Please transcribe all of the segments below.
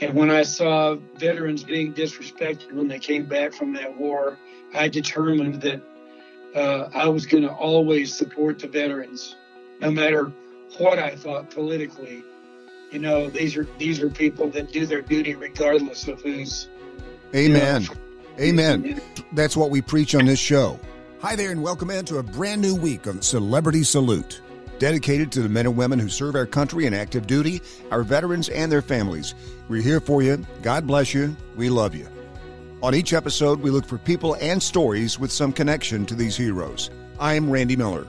And when I saw veterans being disrespected when they came back from that war, I determined that uh, I was going to always support the veterans, no matter what I thought politically. You know, these are these are people that do their duty regardless of who's. Amen. You know, Amen. That's what we preach on this show. Hi there, and welcome into a brand new week of Celebrity Salute, dedicated to the men and women who serve our country in active duty, our veterans, and their families. We're here for you. God bless you. We love you. On each episode, we look for people and stories with some connection to these heroes. I'm Randy Miller.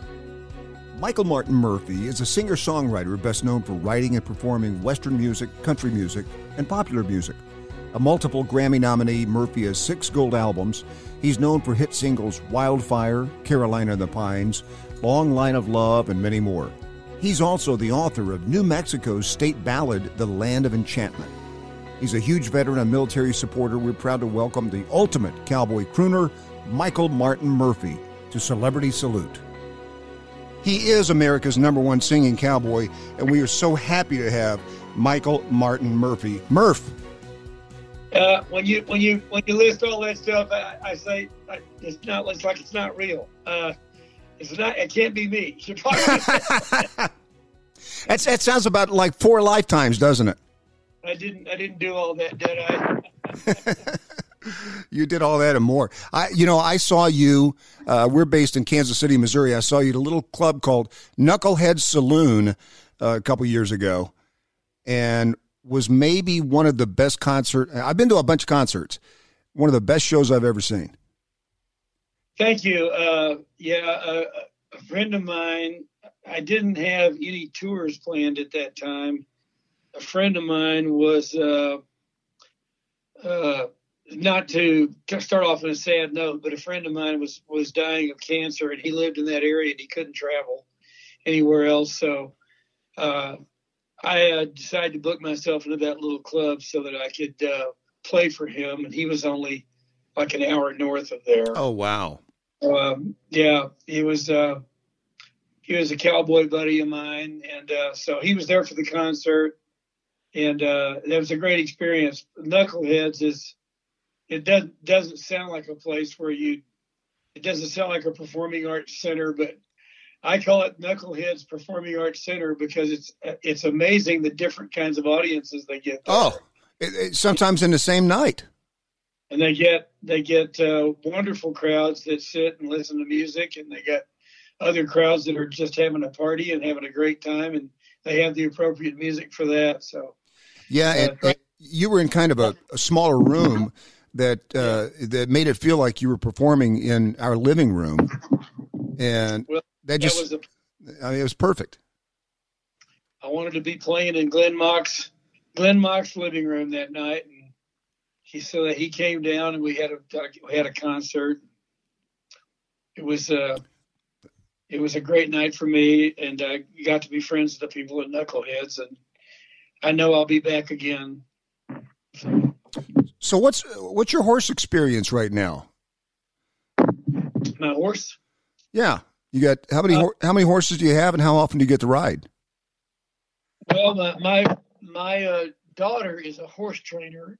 Michael Martin Murphey is a singer songwriter best known for writing and performing Western music, country music, and popular music. A multiple Grammy nominee, Murphey has six gold albums. He's known for hit singles Wildfire, Carolina in the Pines, Long Line of Love, and many more. He's also the author of New Mexico's state ballad, The Land of Enchantment. He's a huge veteran and military supporter. We're proud to welcome the ultimate cowboy crooner, Michael Martin Murphey, to Celebrity Salute. He is America's number one singing cowboy, and we are so happy to have Michael Martin Murphey. Murph. Uh, when you when you when you list all that stuff, I, I say it's not. It's like it's not real. Uh, it's not. It can't be me. That's, that sounds about like four lifetimes, doesn't it? I didn't. I didn't do all that, did I? you did all that and more. I, you know, I saw you. Uh, we're based in Kansas City, Missouri. I saw you at a little club called Knucklehead Saloon uh, a couple years ago, and was maybe one of the best concert. I've been to a bunch of concerts. One of the best shows I've ever seen. Thank you. Uh, yeah, uh, a friend of mine. I didn't have any tours planned at that time a friend of mine was uh, uh, not to start off on a sad note, but a friend of mine was was dying of cancer, and he lived in that area, and he couldn't travel anywhere else. So uh, I uh, decided to book myself into that little club so that I could uh, play for him, and he was only like an hour north of there. Oh wow! Um, yeah, he was. Uh, he was a cowboy buddy of mine, and uh, so he was there for the concert and uh, that was a great experience. Knuckleheads is it does doesn't sound like a place where you it doesn't sound like a performing arts center, but I call it Knuckleheads Performing Arts Center because it's it's amazing the different kinds of audiences they get. There. Oh, it, it, sometimes in the same night. And they get they get uh, wonderful crowds that sit and listen to music, and they get other crowds that are just having a party and having a great time, and they have the appropriate music for that. So yeah, and, and you were in kind of a, a smaller room that uh, that made it feel like you were performing in our living room, and well, that just that a, I mean, it was perfect. I wanted to be playing in Glenn Mock's Glenn Mock's living room that night, and he so that he came down and we had a we had a concert. It was a uh, it was a great night for me, and I got to be friends with the people at Knuckleheads, and I know I'll be back again. So what's what's your horse experience right now? My horse? Yeah, you got how many uh, how many horses do you have, and how often do you get to ride? Well, my my, my uh, daughter is a horse trainer,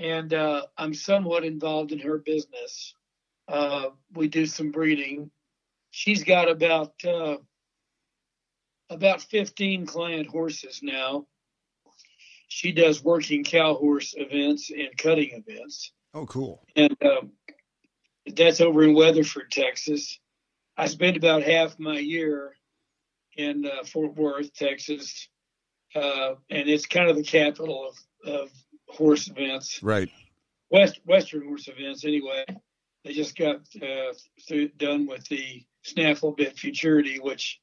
and uh, I'm somewhat involved in her business. Uh, we do some breeding. She's got about uh, about 15 client horses now. She does working cow horse events and cutting events. Oh, cool. And um, that's over in Weatherford, Texas. I spend about half my year in uh, Fort Worth, Texas, uh, and it's kind of the capital of, of horse events. Right. West Western horse events, anyway. They just got uh, through, done with the snaffle bit futurity, which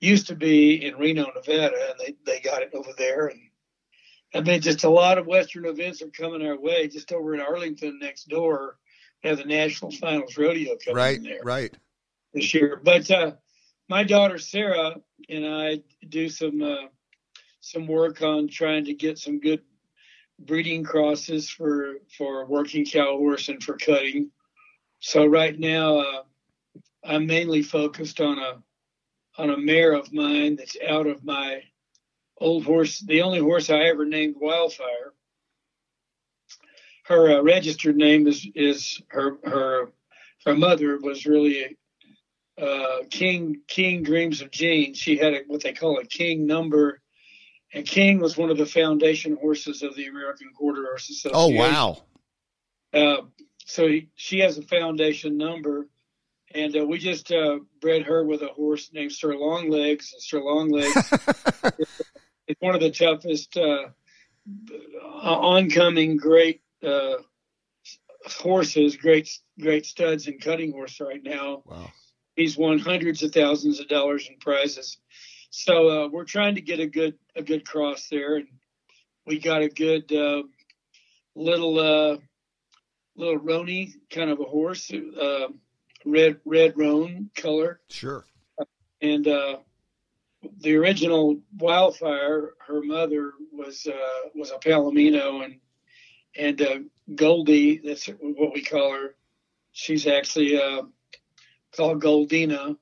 used to be in Reno, Nevada, and they, they got it over there. And I mean, just a lot of Western events are coming our way. Just over in Arlington next door, we have the National Finals Rodeo coming right, there. Right, This year. But uh, my daughter Sarah and I do some uh, some work on trying to get some good breeding crosses for for working cow horse and for cutting. So right now, uh, I'm mainly focused on a on a mare of mine that's out of my old horse, the only horse I ever named Wildfire. Her uh, registered name is is her her her mother was really uh, King King Dreams of Jean. She had a, what they call a King number, and King was one of the foundation horses of the American Quarter Horse Association. Oh wow! Uh, so he, she has a foundation number, and uh, we just uh, bred her with a horse named Sir Longlegs. And Sir Longlegs is one of the toughest uh, oncoming great uh, horses, great great studs and cutting horse right now. Wow. He's won hundreds of thousands of dollars in prizes. So uh, we're trying to get a good a good cross there, and we got a good uh, little uh, little Roni kind of a horse, uh, red red roan color. Sure. And uh, the original Wildfire, her mother was uh, was a Palomino, and and uh, Goldie, that's what we call her. She's actually uh, called Goldina.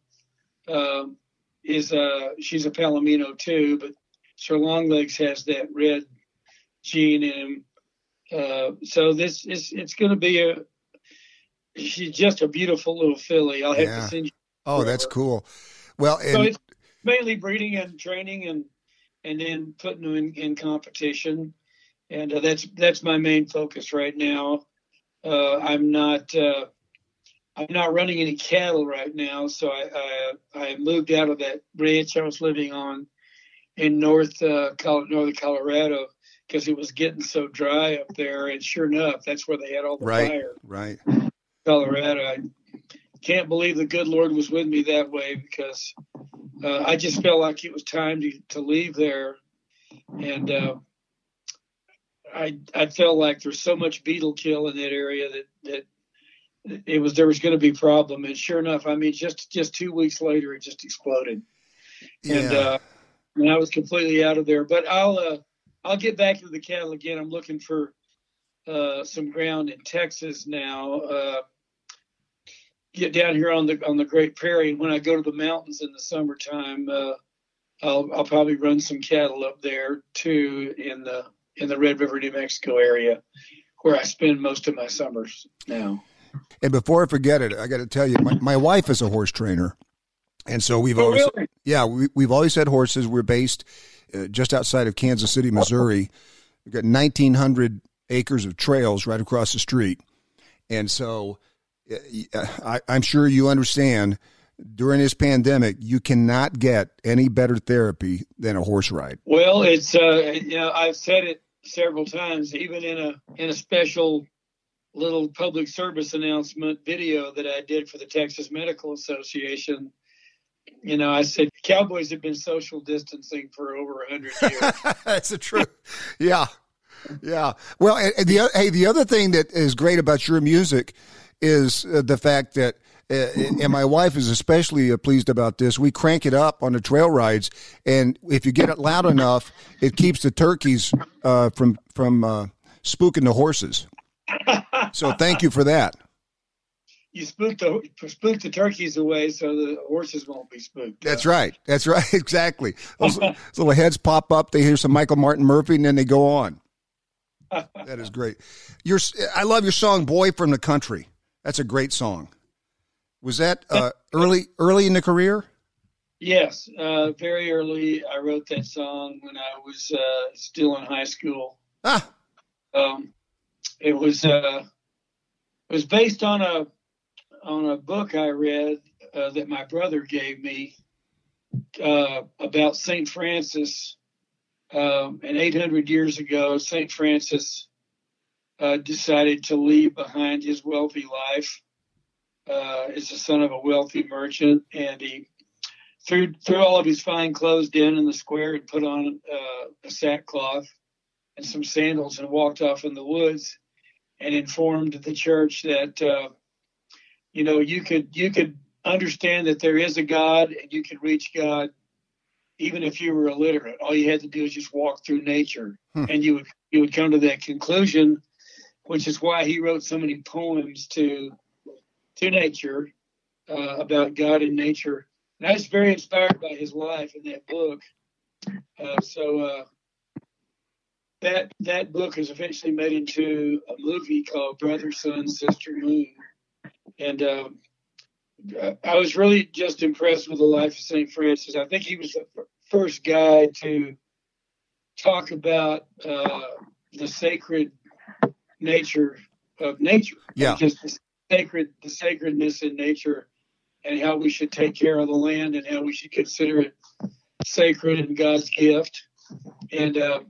Um, is uh, she's a Palomino too, but Sir Longlegs has that red gene in him. Uh, so this is it's going to be a. She's just a beautiful little filly. I'll have Yeah. to send you. Oh, that's cool. Well, So it's mainly breeding and training and and then putting them in, in competition, and uh, that's that's my main focus right now. Uh, I'm not uh, I'm not running any cattle right now, so I, I I moved out of that ranch I was living on in North uh, Northern Colorado because it was getting so dry up there, and sure enough, that's where they had all the Right. fire. right. Colorado. I can't believe the good Lord was with me that way because uh, I just felt like it was time to, to leave there. And uh, I I felt like there's so much beetle kill in that area that, that it was there was going to be a problem. And sure enough, I mean, just just two weeks later, it just exploded. And Yeah. uh, and I was completely out of there. But I'll uh, I'll get back to the cattle again. I'm looking for uh, some ground in Texas now. Uh, get down here on the on the Great Prairie, and when I go to the mountains in the summertime, uh, I'll I'll probably run some cattle up there too in the in the Red River, New Mexico area, where I spend most of my summers now. And before I forget it, I got to tell you, my, my wife is a horse trainer, and so we've Oh, always really? yeah we, we've always had horses. We're based uh, just outside of Kansas City, Missouri. We've got 1,900 acres of trails right across the street, and so uh, I, I'm sure you understand. During this pandemic, you cannot get any better therapy than a horse ride. Well, it's uh, you know I've said it several times, even in a in a special little public service announcement video that I did for the Texas Medical Association. You know, I said cowboys have been social distancing for over a hundred years. That's the truth. Yeah, yeah. Well, and, the hey, the other thing that is great about your music is uh, the fact that, uh, and my wife is especially uh, pleased about this. We crank it up on the trail rides, and if you get it loud enough, it keeps the turkeys uh, from from uh, spooking the horses. So thank you for that. you spook the spook the turkeys away, so the horses won't be spooked. That's right. That's right. Exactly. Those, those little heads pop up. They hear some Michael Martin Murphey, and then they go on. That is great. Your, I love your song "Boy from the Country." That's a great song. Was that uh, early early in the career? Yes, uh, very early. I wrote that song when I was uh, still in high school. Ah, Um, it was uh, it was based on a on a book I read uh, that my brother gave me uh, about Saint Francis. Um, and 800 years ago, Saint Francis uh, decided to leave behind his wealthy life uh, as the son of a wealthy merchant, and he threw threw all of his fine clothes down in the square and put on uh, a sackcloth and some sandals and walked off in the woods and informed the church that uh, you know you could you could understand that there is a God and you could reach God even if you were illiterate. All you had to do is just walk through nature Hmm. and you would you would come to that conclusion, which is why he wrote so many poems to to nature uh, about God and nature. And I was very inspired by his life in that book. Uh, so uh, that that book is eventually made into a movie called Brother Sun, Sister Moon, and um, I was really just impressed with the life of Saint Francis. I think he was the first guy to talk about uh, the sacred nature of nature. Yeah. Just the sacred, the sacredness in nature, and how we should take care of the land, and how we should consider it sacred and God's gift. And uh,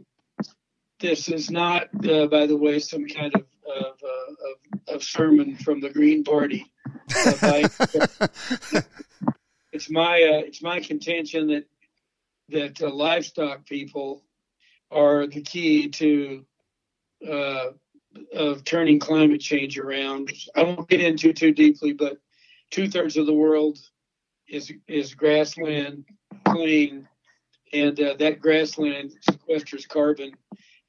this is not, uh, by the way, some kind of of, uh, of, of sermon from the Green Party. Uh, it's my uh, it's my contention that that uh, livestock people are the key to uh, of turning climate change around. I won't get into too deeply, but two thirds of the world is is grassland plain, and uh, that grassland sequesters carbon.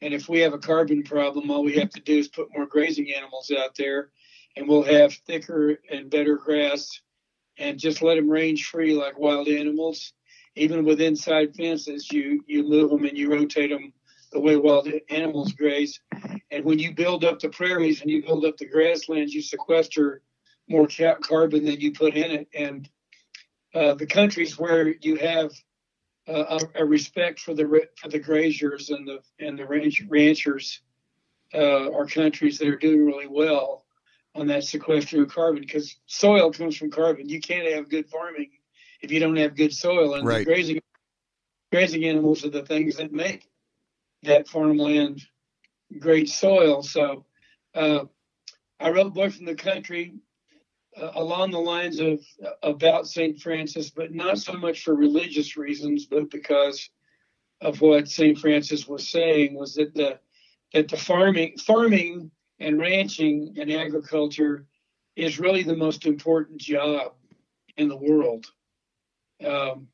And if we have a carbon problem, all we have to do is put more grazing animals out there, and we'll have thicker and better grass, and just let them range free like wild animals. Even with inside fences, you you move them and you rotate them the way wild animals graze. And when you build up the prairies and you build up the grasslands, you sequester more carbon than you put in it. And uh, the countries where you have uh, a, a, respect for the for the graziers and the and the ranch, ranchers uh, are countries that are doing really well on that sequestering of carbon because soil comes from carbon. You can't have good farming if you don't have good soil, and right. the grazing grazing animals are the things that make that farmland great soil. So uh, I wrote Boy from the Country uh, along the lines of about St. Francis, but not so much for religious reasons, but because of what St. Francis was saying was that the that the farming farming and ranching and agriculture is really the most important job in the world. Um,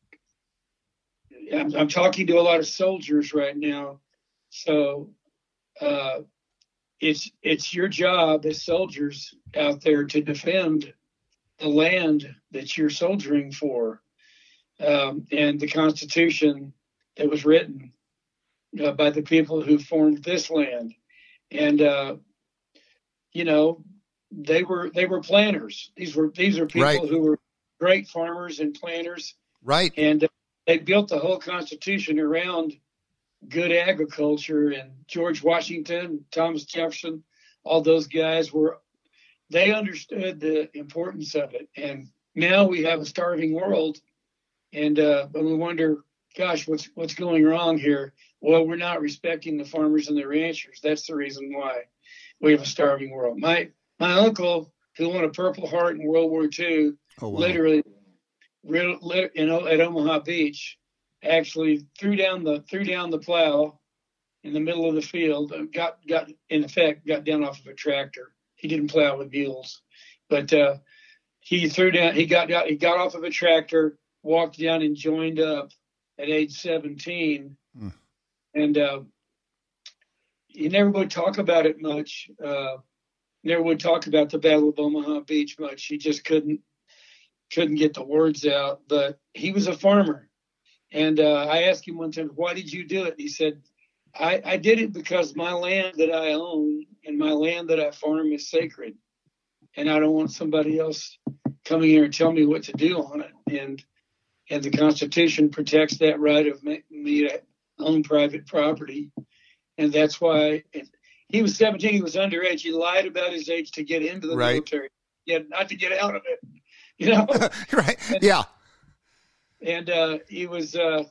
I'm, I'm, talking to a lot of soldiers right now so uh, it's it's your job as soldiers out there to defend the land that you're soldiering for, um, and the Constitution that was written uh, by the people who formed this land, and uh, you know they were they were planners. These were these are people right. who were great farmers and planners, right? And uh, they built the whole Constitution around good agriculture and George Washington, Thomas Jefferson, all those guys were they understood the importance of it. And now we have a starving world, and uh, we wonder, gosh, what's what's going wrong here? Well, we're not respecting the farmers and the ranchers. That's the reason why we have a starving world. My my uncle, who won a Purple Heart in World War II, oh, wow. literally, you know, at Omaha Beach, actually threw down the threw down the plow in the middle of the field. Got got in effect got down off of a tractor. He didn't plow with mules, but uh, he threw down. He got, got he got off of a tractor, walked down and joined up at age 17, mm. and uh, he never would talk about it much. Uh, never would talk about the Battle of Omaha Beach much. He just couldn't couldn't get the words out. But he was a farmer and uh, I asked him one time, why did you do it? He said, I, I did it because my land that I own and my land that I farm is sacred. And I don't want somebody else coming here and tell me what to do on it. And and the Constitution protects that right of me, to own private property. And that's why he was 17, he was underage. He lied about his age to get into the right. military, yeah, not to get out of it. You know? right. And, yeah and uh, he was. Uh,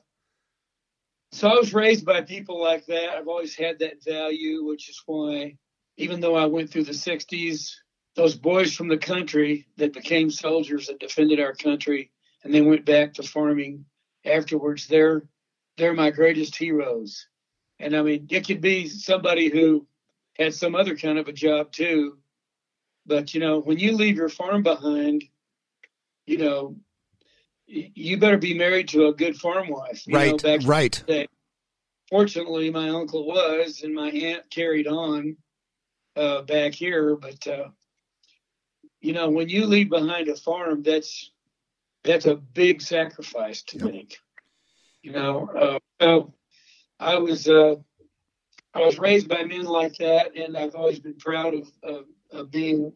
so I was raised by people like that. I've always had that value, which is why, even though I went through the '60s, those boys from the country that became soldiers that defended our country and then went back to farming afterwards, they're they're my greatest heroes. And I mean, it could be somebody who had some other kind of a job too. But you know, when you leave your farm behind, you know, you better be married to a good farm wife. right, know, right. Fortunately, my uncle was, and my aunt carried on uh, back here. But uh, you know, when you leave behind a farm, that's that's a big sacrifice to yep. make. You know, uh, So I was uh, I was raised by men like that, and I've always been proud of, of, of being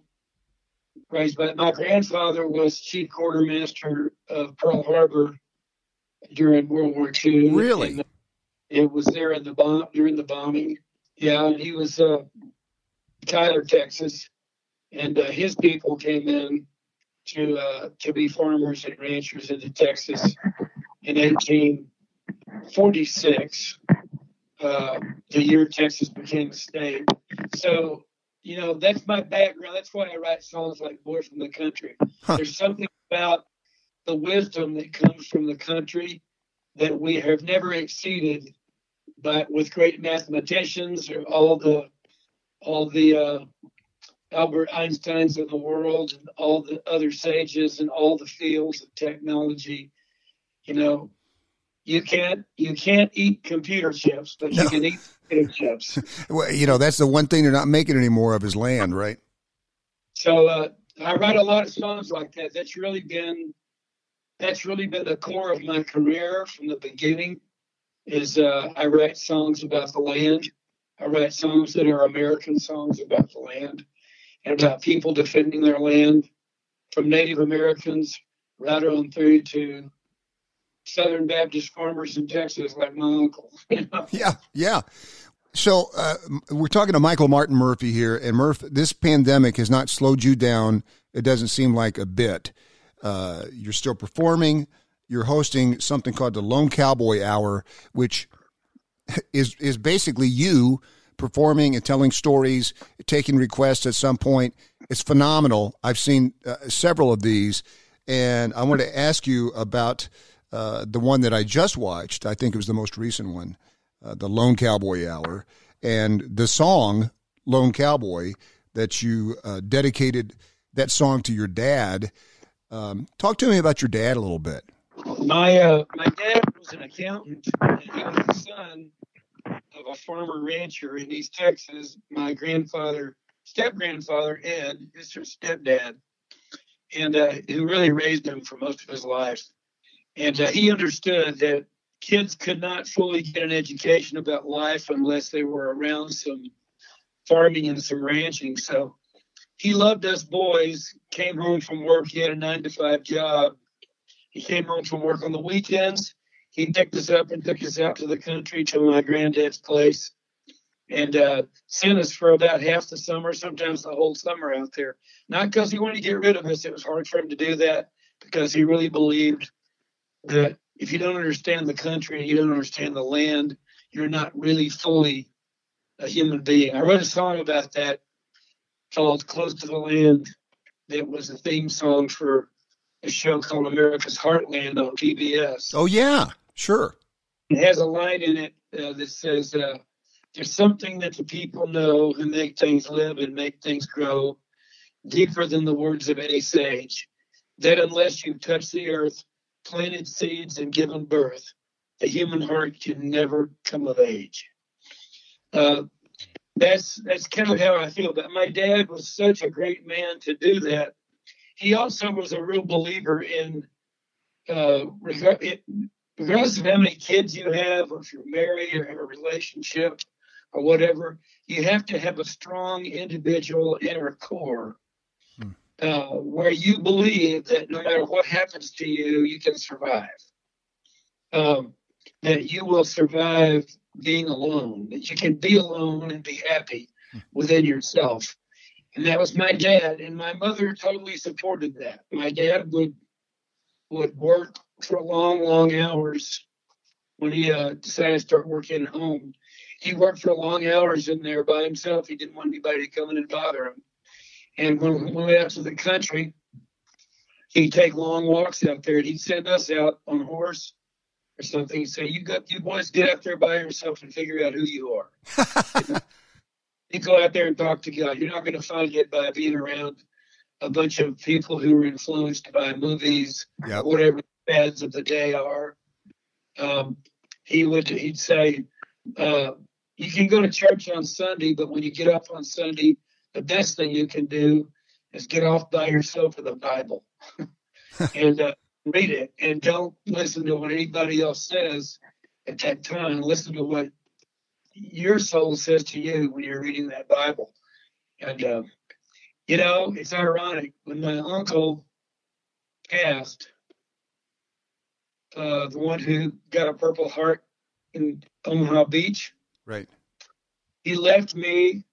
raised by. My grandfather was chief quartermaster of Pearl Harbor during World War II. Really? It was there in the bomb during the bombing. Yeah, and he was uh, Tyler, Texas, and uh, his people came in to uh, to be farmers and ranchers into Texas in 1846, uh, the year Texas became a state. So, you know, that's my background. That's why I write songs like "Boy from the Country." Huh. There's something about the wisdom that comes from the country that we have never exceeded but with great mathematicians or all the all the uh, Albert Einsteins of the world and all the other sages in all the fields of technology, you know, you can't you can't eat computer chips, but you can eat potato chips. Well, you know, that's the one thing they're not making anymore of is land, right? So uh, I write a lot of songs like that. That's really been that's really been the core of my career from the beginning. Is uh, I write songs about the land. I write songs that are American songs about the land and about people defending their land, from Native Americans right on through to Southern Baptist farmers in Texas, like my uncle. You know? Yeah, yeah. So uh, we're talking to Michael Martin Murphey here, and Murph, this pandemic has not slowed you down. It doesn't seem like a bit. Uh, you're still performing. You're hosting something called the Lone Cowboy Hour, which is is basically you performing and telling stories, taking requests at some point. It's phenomenal. I've seen uh, several of these, and I want to ask you about uh, the one that I just watched. I think it was the most recent one, uh, the Lone Cowboy Hour, and the song Lone Cowboy that you uh, dedicated that song to your dad. Um, talk to me about your dad a little bit. My uh, my dad was an accountant. He was the son of a farmer rancher in East Texas. My grandfather, step grandfather Ed, is her stepdad, and uh, who really raised him for most of his life. And uh, he understood that kids could not fully get an education about life unless they were around some farming and some ranching. So he loved us boys. Came home from work. He had a nine to five job. He came home from work on the weekends. He picked us up and took us out to the country to my granddad's place and uh, sent us for about half the summer, sometimes the whole summer out there. Not because he wanted to get rid of us. It was hard for him to do that because he really believed that if you don't understand the country and you don't understand the land, you're not really fully a human being. I wrote a song about that called Close to the Land that was a theme song for a show called America's Heartland on PBS. Oh yeah, sure. It has a line in it uh, that says, uh, There's something that the people know who make things live and make things grow deeper than the words of any sage. That unless you touch the earth, planted seeds, and given birth, the human heart can never come of age. Uh, that's that's kind of how I feel. But my dad was such a great man to do that. He also was a real believer in, uh, regardless of how many kids you have, or if you're married or have a relationship or whatever, you have to have a strong individual inner core. Uh, where you believe that no matter what happens to you, you can survive. Um, that you will survive being alone, that you can be alone and be happy within yourself. And that was my dad, and my mother totally supported that. My dad would would work for long, long hours when he uh, decided to start working at home. He worked for long hours in there by himself. He didn't want anybody to come in and bother him. And when we went out to the country, he'd take long walks out there, and he'd send us out on a horse or something. He'd say, "You got you boys get out there by yourself and figure out who you are." you go out there and talk to God. You're not going to find it by being around a bunch of people who are influenced by movies, Yep. whatever the fads of the day are. Um, he would he'd say, uh, "You can go to church on Sunday, but when you get up on Sunday, the best thing you can do is get off by yourself with the Bible and uh, read it, and don't listen to what anybody else says, at that time. Listen to what your soul says to you when you're reading that Bible. And, uh, you know, it's ironic. When my uncle passed, uh, the one who got a Purple Heart in Omaha Beach, right? He left me.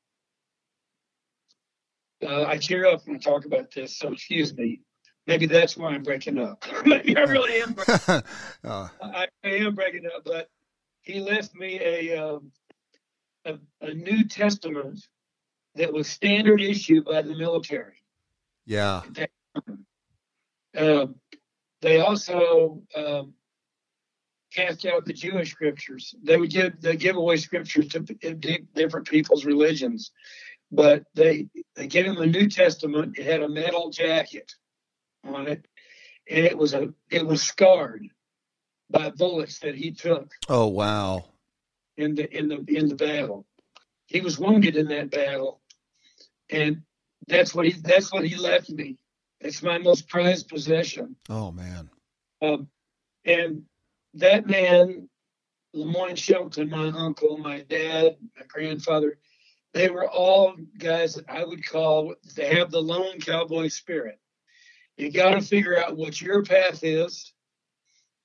Uh, I tear up when I talk about this, so excuse me. Maybe that's why I'm breaking up. Maybe I really am. uh. I, I, am breaking up, but he left me a, um, a, a New Testament that was standard issue by the military. Yeah. Uh, they also um, cast out the Jewish scriptures. They would give they give away scriptures to different people's religions, but they they gave him a New Testament. It had a metal jacket on it, and it was a it was scarred by bullets that he took. Oh wow! In the in the in the battle, he was wounded in that battle, and that's what he that's what he left me. It's my most prized possession. Oh man. Um, and that man, Lemoyne Shelton, my uncle, my dad, my grandfather, they were all guys that I would call they have the lone cowboy spirit. You got to figure out what your path is.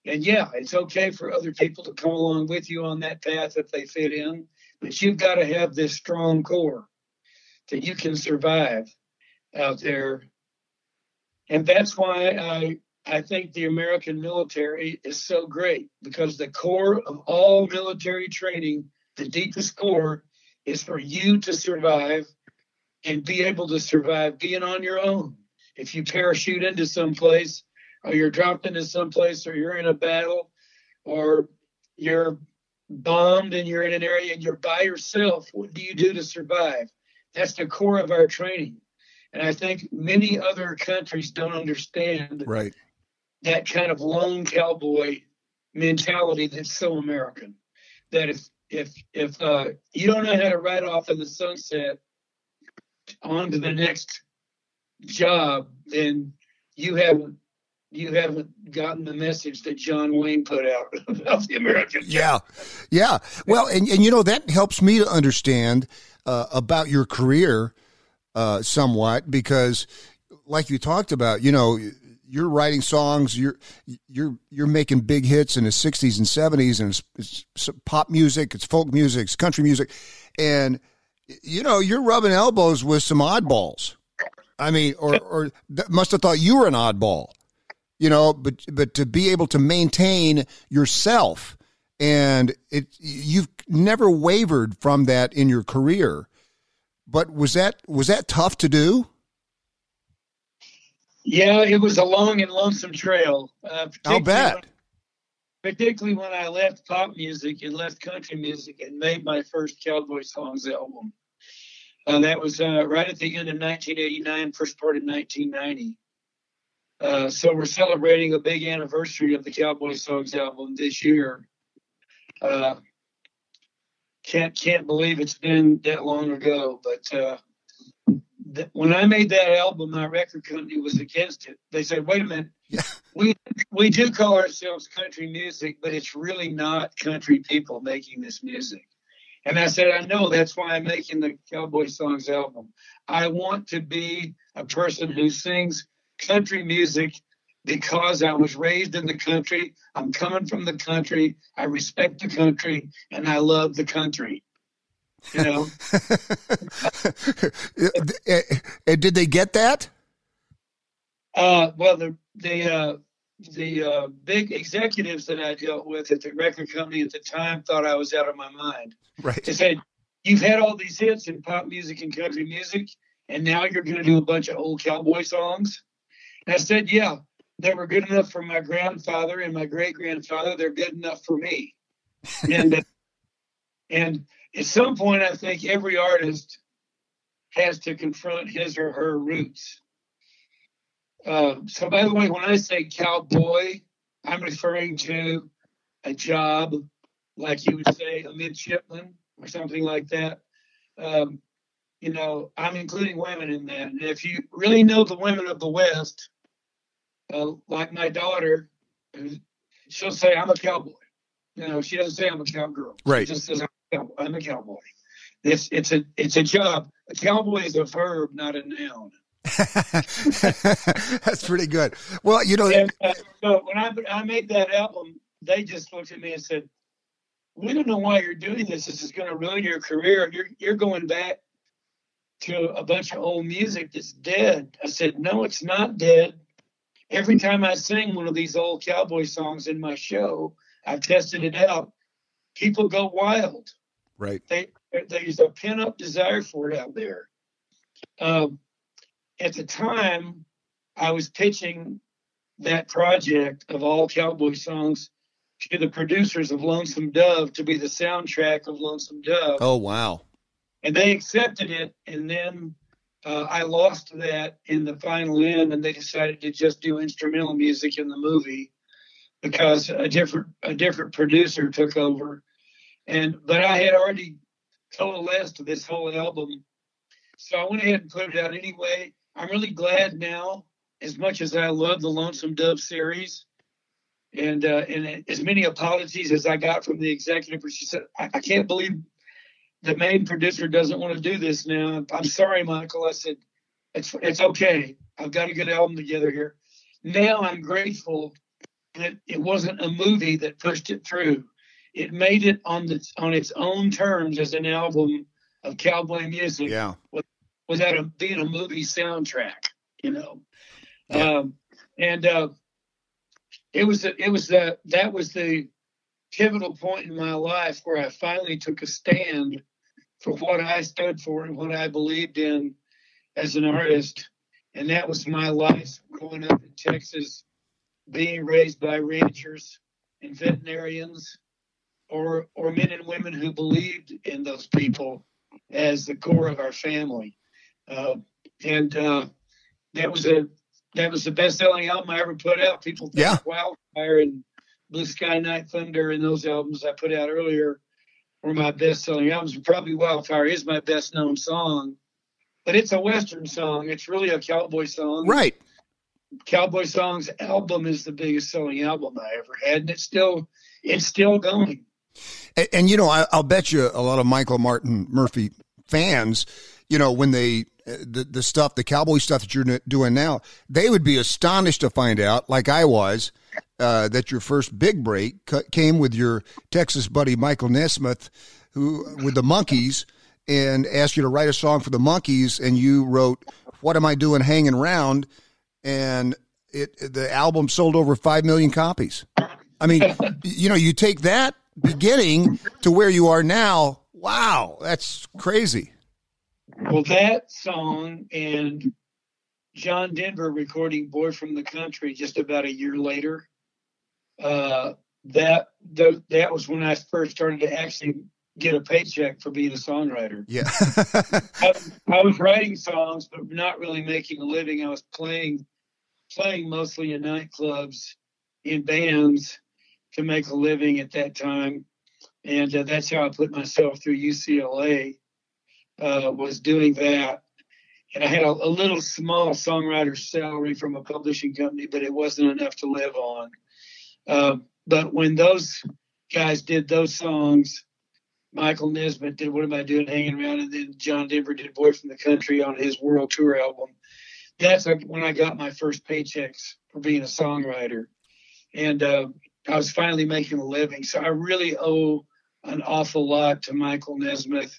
And yeah, it's okay for other people to come along with you on that path if they fit in, but you've got to have this strong core that you can survive out there. And that's why I I think the American military is so great because the core of all military training, the deepest core, is for you to survive and be able to survive being on your own. If you parachute into some place, or you're dropped into some place, or you're in a battle, or you're bombed and you're in an area and you're by yourself, what do you do to survive? That's the core of our training. And I think many other countries don't understand right that kind of lone cowboy mentality that's so American. That if if if uh, you don't know how to ride off in the sunset on to the next job, then you haven't you haven't gotten the message that John Wayne put out about the American. Yeah, yeah. Well, and and you know that helps me to understand uh, about your career uh, somewhat because, like you talked about, you know, you're writing songs, you're you're you're making big hits in the '60s and '70s, and it's, it's pop music, it's folk music, it's country music, and you know you're rubbing elbows with some oddballs. I mean, or or must have thought you were an oddball, you know. But but to be able to maintain yourself, and it you've never wavered from that in your career. But was that was that tough to do? Yeah, it was a long and lonesome trail. Uh, I'll bet. When, particularly when I left pop music and left country music and made my first Cowboy Songs album. Uh, that was uh, right at the end of 1989, first part of 1990. Uh, so we're celebrating a big anniversary of the Cowboy Songs album this year. Uh, can't can't believe it's been that long ago, but uh, when I made that album, my record company was against it. They said, "Wait a minute, yeah. we we do call ourselves country music, but it's really not country people making this music." And I said, "I know. That's why I'm making the Cowboy Songs album. I want to be a person who sings country music because I was raised in the country. I'm coming from the country. I respect the country, and I love the country." You know. Did they get that? Uh, well, the the uh, the uh, big executives that I dealt with at the record company at the time thought I was out of my mind. Right. They said, "You've had all these hits in pop music and country music, and now you're going to do a bunch of old cowboy songs." And I said, "Yeah, they were good enough for my grandfather and my great grandfather. They're good enough for me." And and at some point, I think every artist has to confront his or her roots. Uh, so, by the way, when I say cowboy, I'm referring to a job like you would say a midshipman or something like that. Um, you know, I'm including women in that. And if you really know the women of the West, uh, like my daughter, she'll say, I'm a cowboy. You know, she doesn't say I'm a cowgirl. Right. She just says I'm I'm a cowboy. It's it's a it's a job. A cowboy is a verb, not a noun. That's pretty good. Well, you know, And uh, so when I I made that album, they just looked at me and said, "We don't know why you're doing this. This is going to ruin your career. You're you're going back to a bunch of old music that's dead." I said, "No, it's not dead. Every time I sing one of these old cowboy songs in my show, I've tested it out. People go wild. Right. They there's a pent up desire for it out there." Um, at the time, I was pitching that project of all cowboy songs to the producers of Lonesome Dove to be the soundtrack of Lonesome Dove, Oh, wow. and they accepted it. And then uh, I lost that in the final end, and they decided to just do instrumental music in the movie because a different a different producer took over. And but I had already coalesced this whole album, so I went ahead and put it out anyway. I'm really glad now, as much as I love the Lonesome Dove series, and uh, and as many apologies as I got from the executive, she said, I, I can't believe the main producer doesn't want to do this now. I'm sorry, Michael. I said, it's it's okay. I've got a good album together here. Now I'm grateful that it wasn't a movie that pushed it through. It made it on the on its own terms as an album of cowboy music Yeah. without a, being a movie soundtrack, you know. Yeah. Um, and uh, it was the- it was the that was the pivotal point in my life where I finally took a stand for what I stood for and what I believed in as an artist, and that was my life growing up in Texas, being raised by ranchers and veterinarians, or or men and women who believed in those people as the core of our family. Uh, and uh, that was a that was the best selling album I ever put out. People think Yeah. Wildfire and Blue Sky Night Thunder and those albums I put out earlier were my best selling albums. Probably Wildfire is my best known song. But it's a Western song. It's really a cowboy song. Right. Cowboy Songs album is the biggest selling album I ever had, and it's still it's still going. And, and you know, I, I'll bet you a lot of Michael Martin Murphey fans, you know, when they uh, the the stuff, the cowboy stuff that you're doing now, they would be astonished to find out, like I was, uh, that your first big break came with your Texas buddy Michael Nesmith, who with the Monkees, and asked you to write a song for the Monkees, and you wrote "What Am I Doing Hanging Around," and it the album sold over five million copies. I mean, you know, you take that beginning to where you are now. Wow, that's crazy. Well, that song and John Denver recording "Boy from the Country" just about a year later. Uh, that th- that was when I first started to actually get a paycheck for being a songwriter. Yeah. I, I was writing songs, but not really making a living. I was playing playing mostly in nightclubs, in bands, to make a living at that time, and uh, that's how I put myself through UCLA. Uh, was doing that, and I had a, a little small songwriter salary from a publishing company, but it wasn't enough to live on. Uh, but when those guys did those songs, Michael Nesmith did "What Am I Doing Hanging Around," and then John Denver did "Boy from the Country" on his world tour album. That's when I got my first paychecks for being a songwriter, and uh, I was finally making a living. So I really owe an awful lot to Michael Nesmith,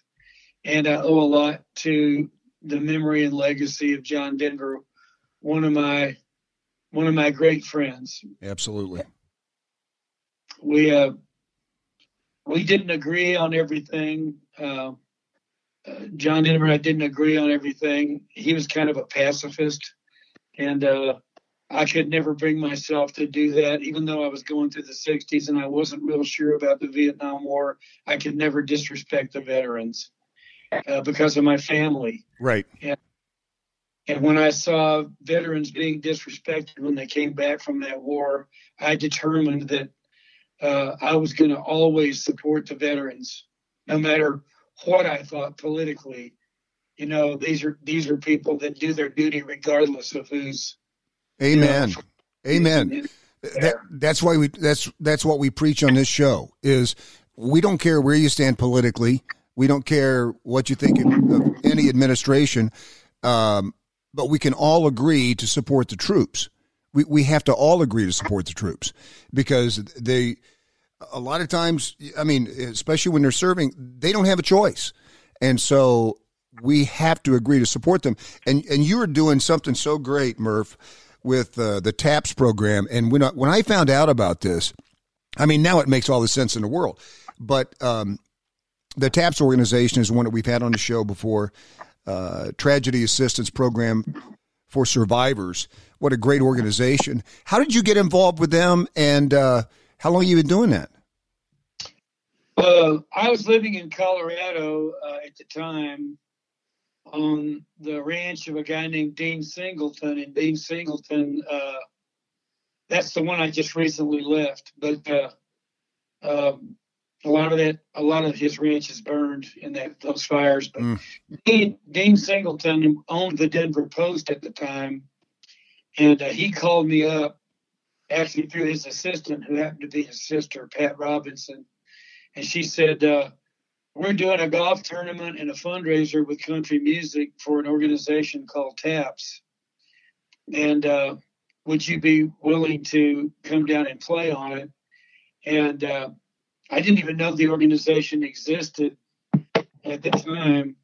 and I owe a lot to the memory and legacy of John Denver, one of my one of my great friends. Absolutely. We uh, we didn't agree on everything. Uh, uh, John Denver and I didn't agree on everything. He was kind of a pacifist, and uh, I could never bring myself to do that. Even though I was going through the '60s and I wasn't real sure about the Vietnam War, I could never disrespect the veterans uh, because of my family. Right. And when I saw veterans being disrespected when they came back from that war, I determined that uh, I was going to always support the veterans, no matter what I thought politically. You know, these are these are people that do their duty regardless of who's. Amen. you know, Amen. that, that's why we that's that's what we preach on this show is we don't care where you stand politically. We don't care what you think of any administration. Um, but we can all agree to support the troops. We, we have to all agree to support the troops because they a lot of times i mean especially when they're serving they don't have a choice. And so we have to agree to support them. And and you are doing something so great murph with uh, the TAPS program. And when I, when I found out about this, I mean, now it makes all the sense in the world. But um, the TAPS organization is one that we've had on the show before. Uh, Tragedy Assistance Program for Survivors. What a great organization! How did you get involved with them, and uh, how long you been doing that? I was living in Colorado uh, at the time, on the ranch of a guy named Dean Singleton, and Dean Singleton, uh, that's the one I just recently left. But uh, um, a lot of that, a lot of his ranches burned in that those fires. But mm. Dean, Dean, Singleton owned the Denver Post at the time, and uh, he called me up, actually through his assistant, who happened to be his sister, Pat Robinson, and she said uh, we're doing a golf tournament and a fundraiser with country music for an organization called TAPS. And uh, would you be willing to come down and play on it? And uh, I didn't even know the organization existed at the time.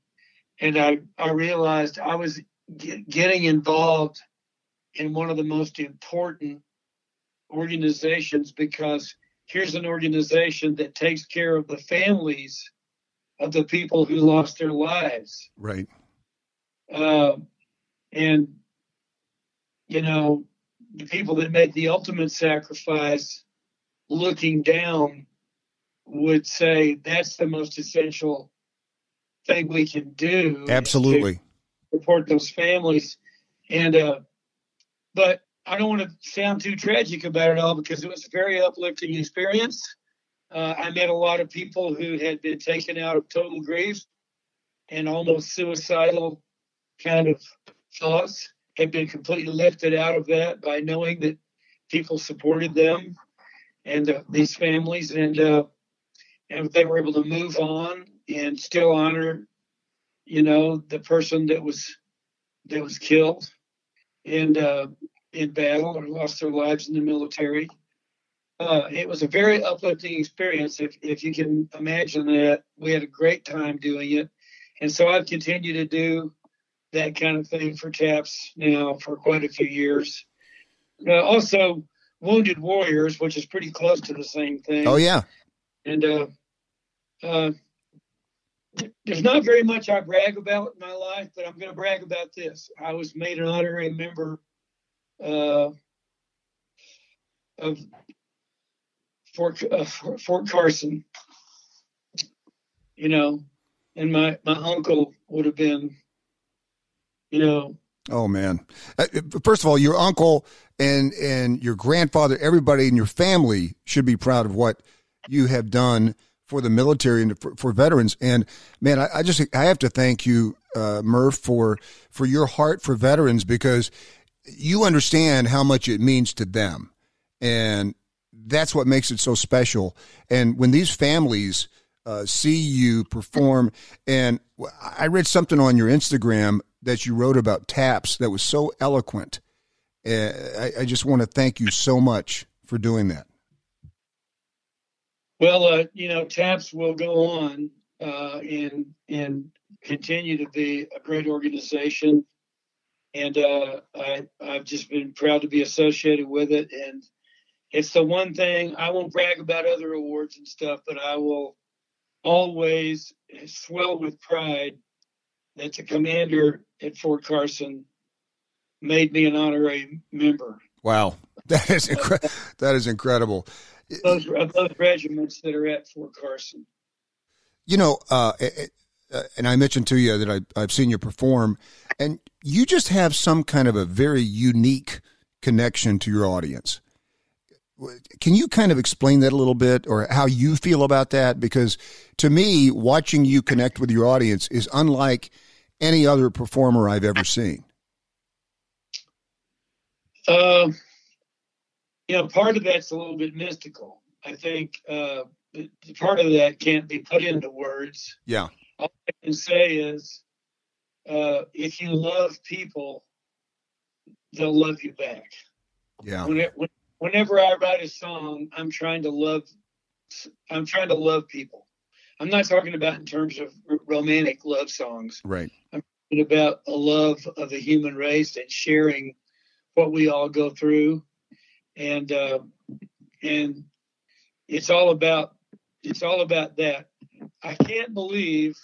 And I, I realized I was get, getting involved in one of the most important organizations because here's an organization that takes care of the families of the people who lost their lives. Right. Uh, and, you know, the people that made the ultimate sacrifice looking down would say that's the most essential thing we can do. Absolutely. Support those families. And, uh, but I don't want to sound too tragic about it all because it was a very uplifting experience. Uh, I met a lot of people who had been taken out of total grief and almost suicidal kind of thoughts, had been completely lifted out of that by knowing that people supported them and uh, these families, and uh, and they were able to move on and still honor, you know, the person that was that was killed and uh, in battle or lost their lives in the military uh, it was a very uplifting experience. If if you can imagine that, we had a great time doing it, and so I've continued to do that kind of thing for TAPS now for quite a few years. Uh, also, Wounded Warriors, which is pretty close to the same thing. Oh yeah, and uh, uh, there's not very much I brag about in my life, but I'm going to brag about this. I was made an honorary member uh, of Fort uh, Fort Carson. You know, and my my uncle would have been, you know. Oh man! Uh, first of all, your uncle and and your grandfather, everybody in your family should be proud of what you have done for the military and for, for veterans. And man, I, I, just I have to thank you, uh, Murph, for for your heart for veterans because you understand how much it means to them, and that's what makes it so special. And when these families uh, see you perform, and I read something on your Instagram that you wrote about taps that was so eloquent. Uh, I, I, just want to thank you so much for doing that. Well, uh, you know, taps will go on uh, and and continue to be a great organization, and uh, I I've just been proud to be associated with it and it's the one thing I won't brag about other awards and stuff, but I will always swell with pride that the commander at Fort Carson made me an honorary member. Wow, that is incre- that is incredible. Those, those regiments that are at Fort Carson. You know, uh, uh, and I mentioned to you that I, I've seen you perform, and you just have some kind of a very unique connection to your audience. Can you kind of explain that a little bit or how you feel about that? Because to me, watching you connect with your audience is unlike any other performer I've ever seen. Uh, you know, part of that's a little bit mystical. I think uh, part of that can't be put into words. Yeah. All I can say is, uh, if you love people, they'll love you back. Yeah. Whenever, whenever I write a song, I'm trying to love. I'm trying to love people. I'm not talking about in terms of romantic love songs. Right. I'm talking about a love of the human race and sharing what we all go through, and uh, and it's all about it's all about that. I can't believe,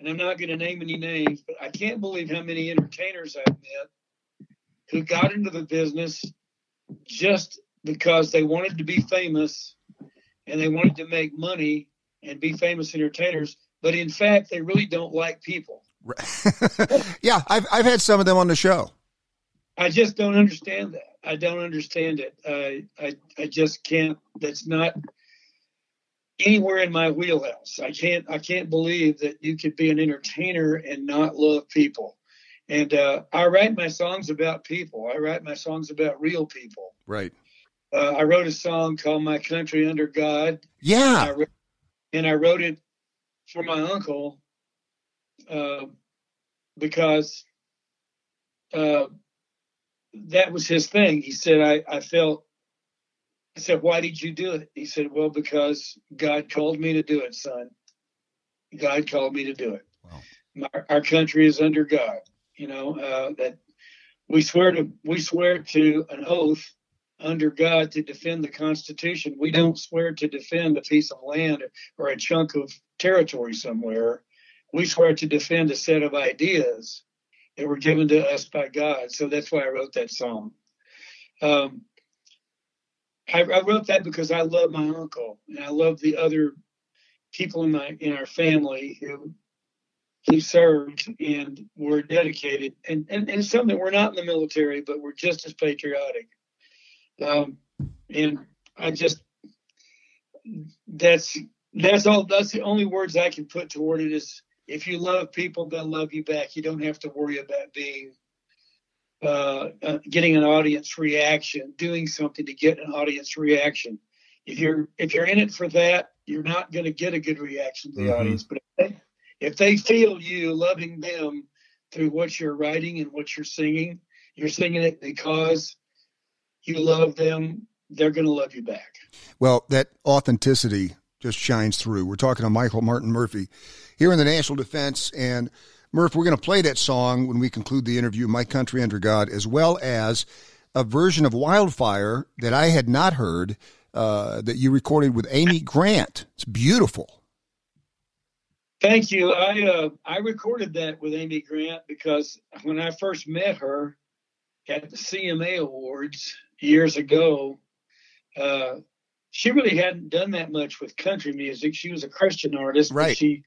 and I'm not going to name any names, but I can't believe how many entertainers I've met who got into the business just because they wanted to be famous and they wanted to make money and be famous entertainers, but in fact, they really don't like people. yeah, I've I've had some of them on the show. I just don't understand that. I don't understand it. I I I just can't. That's not anywhere in my wheelhouse. I can't I can't believe that you could be an entertainer and not love people. And uh, I write my songs about people. I write my songs about real people. Right. Uh, I wrote a song called "My Country Under God." Yeah. And I wrote, and I wrote it for my uncle uh, because uh, that was his thing. He said, I, I felt, I said, why did you do it? He said, well, because God called me to do it, son. God called me to do it. Wow. My, our country is under God. You know uh, that we swear to we swear to an oath under God to defend the Constitution. We don't swear to defend a piece of land or a chunk of territory somewhere. We swear to defend a set of ideas that were given to us by God. So that's why I wrote that song. Um, I, I, wrote that because I love my uncle and I love the other people in my in our family who who served and were dedicated and, and, and some that were not in the military but were just as patriotic. Um, and I just that's that's all that's the only words I can put toward it is if you love people, they'll love you back. You don't have to worry about being uh, uh, getting an audience reaction, doing something to get an audience reaction. If you're if you're in it for that, you're not going to get a good reaction to the mm-hmm. audience. But if they, if they feel you loving them through what you're writing and what you're singing, you're singing it because you love them. They're going to love you back. Well, that authenticity just shines through. We're talking to Michael Martin Murphey here in the National Defense. And Murph, we're going to play that song when we conclude the interview, My Country Under God, as well as a version of Wildfire that I had not heard uh, that you recorded with Amy Grant. It's beautiful. Thank you. I uh, I recorded that with Amy Grant because when I first met her at the CMA Awards years ago, uh, she really hadn't done that much with country music. She was a Christian artist, right? she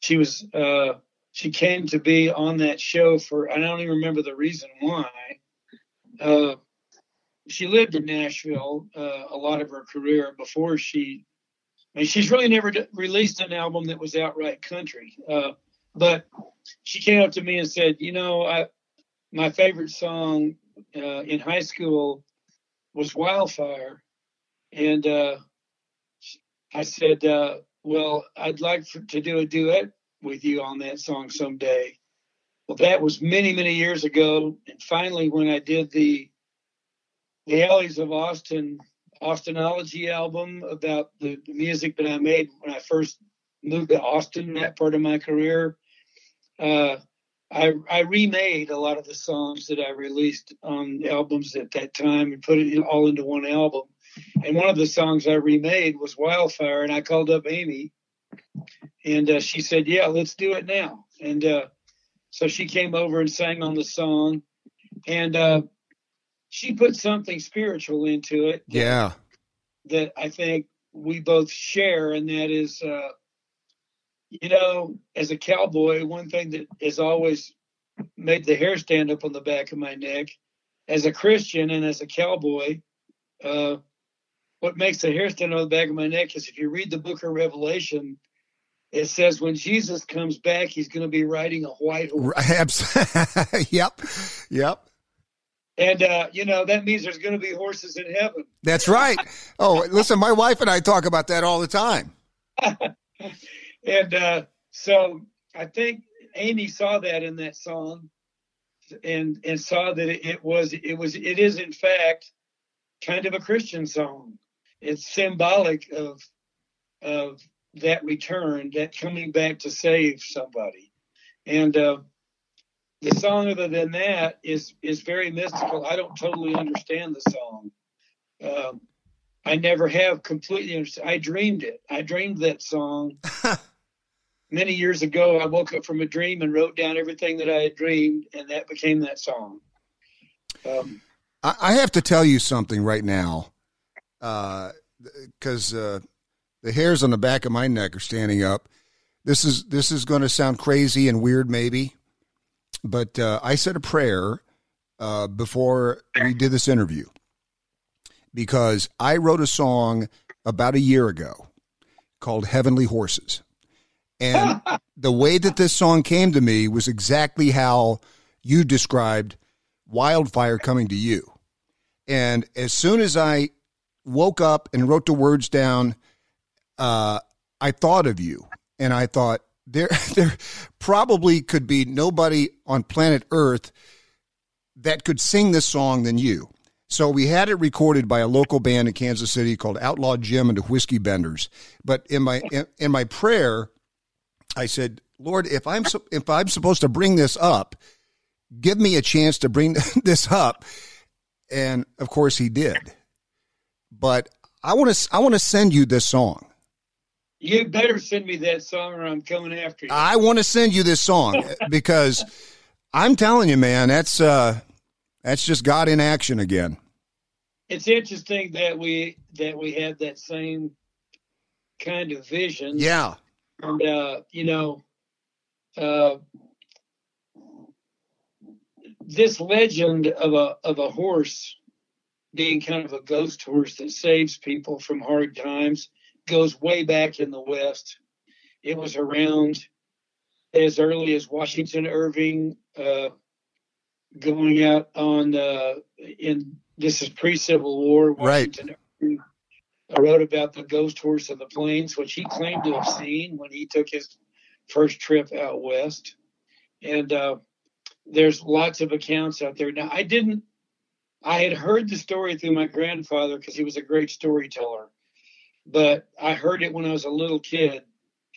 she was uh, she came to be on that show for I don't even remember the reason why. Uh, she lived in Nashville uh, a lot of her career before she. I mean, she's really never d- released an album that was outright country. Uh, but she came up to me and said, "You know, I my favorite song uh, in high school was Wildfire," and uh, I said, uh, well, I'd like for, to do a duet with you on that song someday. Well, that was many, many years ago. And finally, when I did the the Alleys of Austin Austinology album about the, the music that I made when I first moved to Austin, that part of my career, uh, I, I remade a lot of the songs that I released on albums at that time and put it all into one album. And one of the songs I remade was Wildfire, and I called up Amy, and uh, she said, "Yeah, let's do it now." And uh, so she came over and sang on the song, and uh, she put something spiritual into it. That, yeah, that I think we both share, and that is, uh, you know, as a cowboy, one thing that has always made the hair stand up on the back of my neck, as a Christian and as a cowboy. Uh, what makes the hair stand up on the back of my neck is if you read the book of Revelation, it says when Jesus comes back, he's going to be riding a white horse. yep, yep. And uh, you know that means there's going to be horses in heaven. That's right. Oh, listen, my wife and I talk about that all the time. and uh, so I think Amy saw that in that song, and and saw that it was it was it is in fact kind of a Christian song. It's symbolic of of that return, that coming back to save somebody. And uh, the song, other than that, is is very mystical. I don't totally understand the song. Um, I never have completely understood. I dreamed it. I dreamed that song many years ago. I woke up from a dream and wrote down everything that I had dreamed, and that became that song. Um, I have to tell you something right now, because uh, uh, the hairs on the back of my neck are standing up. This is this is going to sound crazy and weird, maybe, but uh, I said a prayer uh, before we did this interview because I wrote a song about a year ago called Heavenly Horses. And the way that this song came to me was exactly how you described wildfire coming to you. And as soon as I woke up and wrote the words down, uh, I thought of you. And I thought, there, there probably could be nobody on planet Earth that could sing this song than you. So we had it recorded by a local band in Kansas City called Outlaw Jim and the Whiskey Benders. But in my in, in my prayer, I said, Lord, if I'm if I'm supposed to bring this up, give me a chance to bring this up. And of course, he did. But I want to I want to send you this song. You better send me that song, or I'm coming after you. I want to send you this song because I'm telling you, man, that's uh, that's just God in action again. It's interesting that we that we had that same kind of vision. Yeah, and uh, you know, uh, this legend of a of a horse being kind of a ghost horse that saves people from hard times goes way back in the West. It was around as early as Washington Irving uh, going out on uh, in this is pre-Civil War. Washington right. Irving wrote about the ghost horse of the plains, which he claimed to have seen when he took his first trip out west. And uh, there's lots of accounts out there. Now, I didn't. I had heard the story through my grandfather because he was a great storyteller but I heard it when I was a little kid.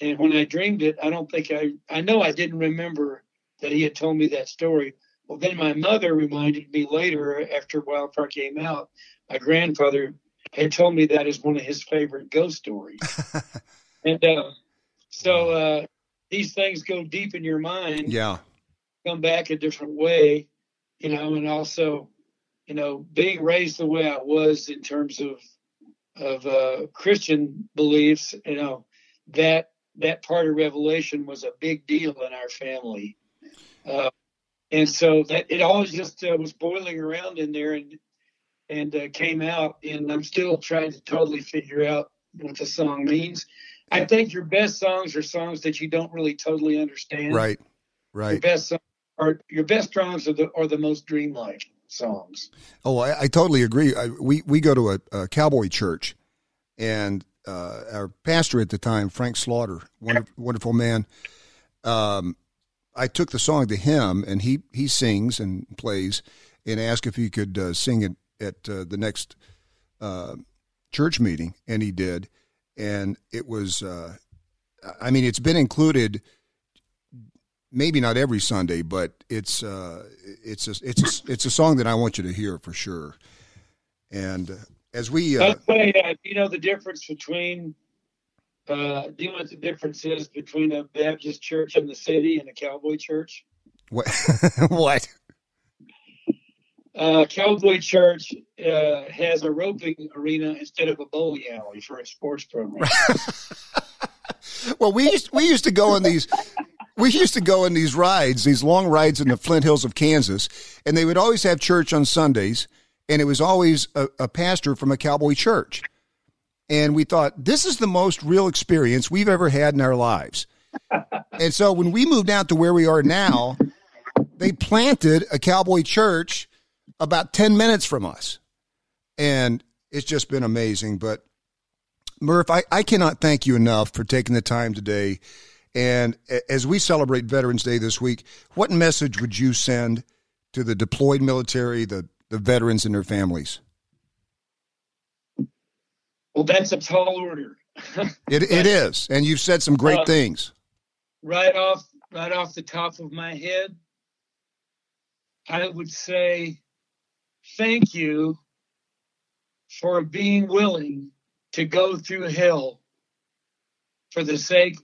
And when I dreamed it, I don't think I, I know I didn't remember that he had told me that story. Well, then my mother reminded me later after Wildfire came out, my grandfather had told me that is one of his favorite ghost stories. and uh, so uh, these things go deep in your mind. Yeah. Come back a different way, you know, and also, you know, being raised the way I was in terms of of uh, Christian beliefs, you know, that that part of Revelation was a big deal in our family, uh, and so that it always just uh, was boiling around in there and and uh, came out. And I'm still trying to totally figure out what the song means. I think your best songs are songs that you don't really totally understand. Right, right. Your best songs are your best songs are the are the most dreamlike songs. Oh, I, I totally agree. I, we we go to a, a cowboy church, and uh, our pastor at the time, Frank Slaughter, wonderful, wonderful man. Um, I took the song to him, and he he sings and plays, and asked if he could uh, sing it at uh, the next uh, church meeting, and he did, and it was. Uh, I mean, it's been included maybe not every Sunday, but it's uh, it's a, it's a, it's a song that I want you to hear for sure. And uh, as we, uh, way, uh, you know, the difference between uh, do you know what the difference is between a Baptist church in the city and a cowboy church? What? what? Uh, Cowboy Church uh, has a roping arena instead of a bowling alley for a sports program. well, we used we used to go on these we used to go on these rides, these long rides in the Flint Hills of Kansas, and they would always have church on Sundays, and it was always a, a pastor from a cowboy church. And we thought, this is the most real experience we've ever had in our lives. and so when we moved out to where we are now, they planted a cowboy church about 10 minutes from us. And it's just been amazing. But Murph, I, I cannot thank you enough for taking the time today. And as we celebrate Veterans Day this week, what message would you send to the deployed military, the, the veterans and their families? Well, that's a tall order. it, it is. And you've said some great uh, things. Right off right off the top of my head, I would say thank you for being willing to go through hell for the sake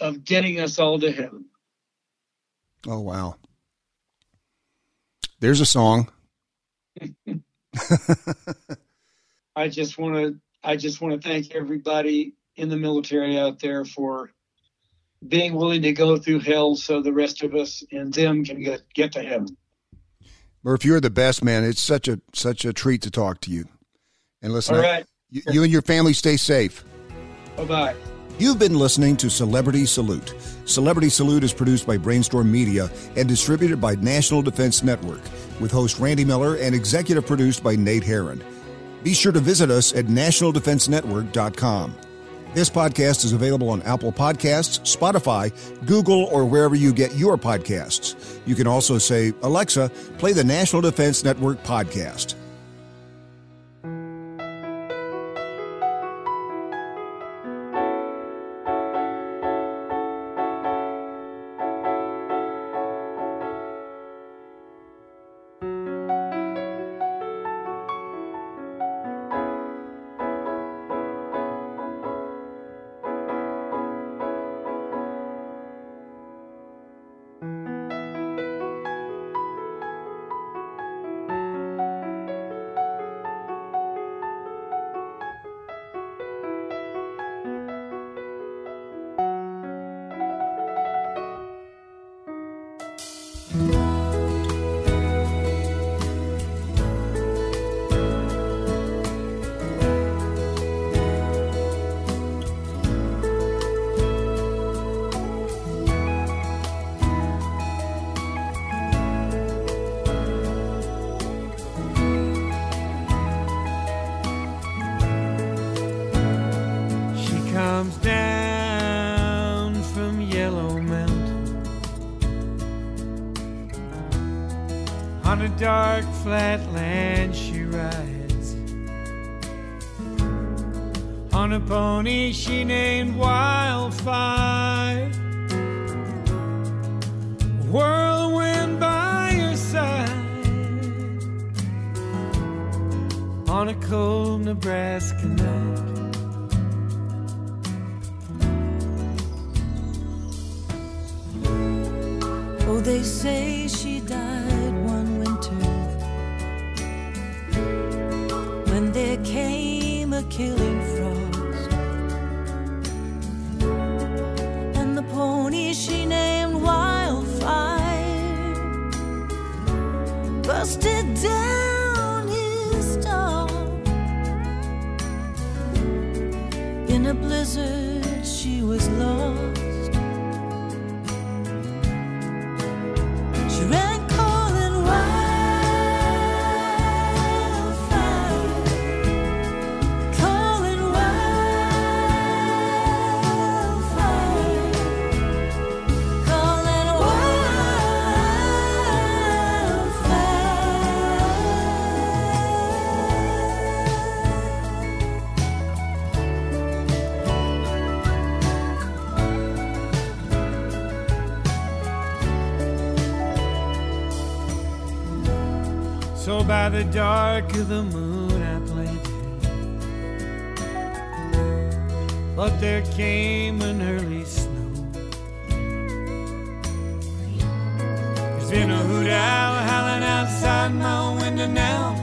of getting us all to heaven. Oh, wow. There's a song. I just want to I just want to thank everybody in the military out there for being willing to go through hell so the rest of us and them can get, get to heaven. Murph, you're the best man. It's such a such a treat to talk to you. And listen, All right. you, you and your family stay safe. Bye bye. You've been listening to Celebrity Salute. Celebrity Salute is produced by Brainstorm Media and distributed by National Defense Network, with host Randy Miller and executive produced by Nate Herron. Be sure to visit us at nationaldefensenetwork.com. This podcast is available on Apple Podcasts, Spotify, Google, or wherever you get your podcasts. You can also say, Alexa, play the National Defense Network podcast. dark flatland she rides. On a pony she named Wildfire. desert. By the dark of the moon I played But there came an early snow. There's been a hoot owl howling outside my window now.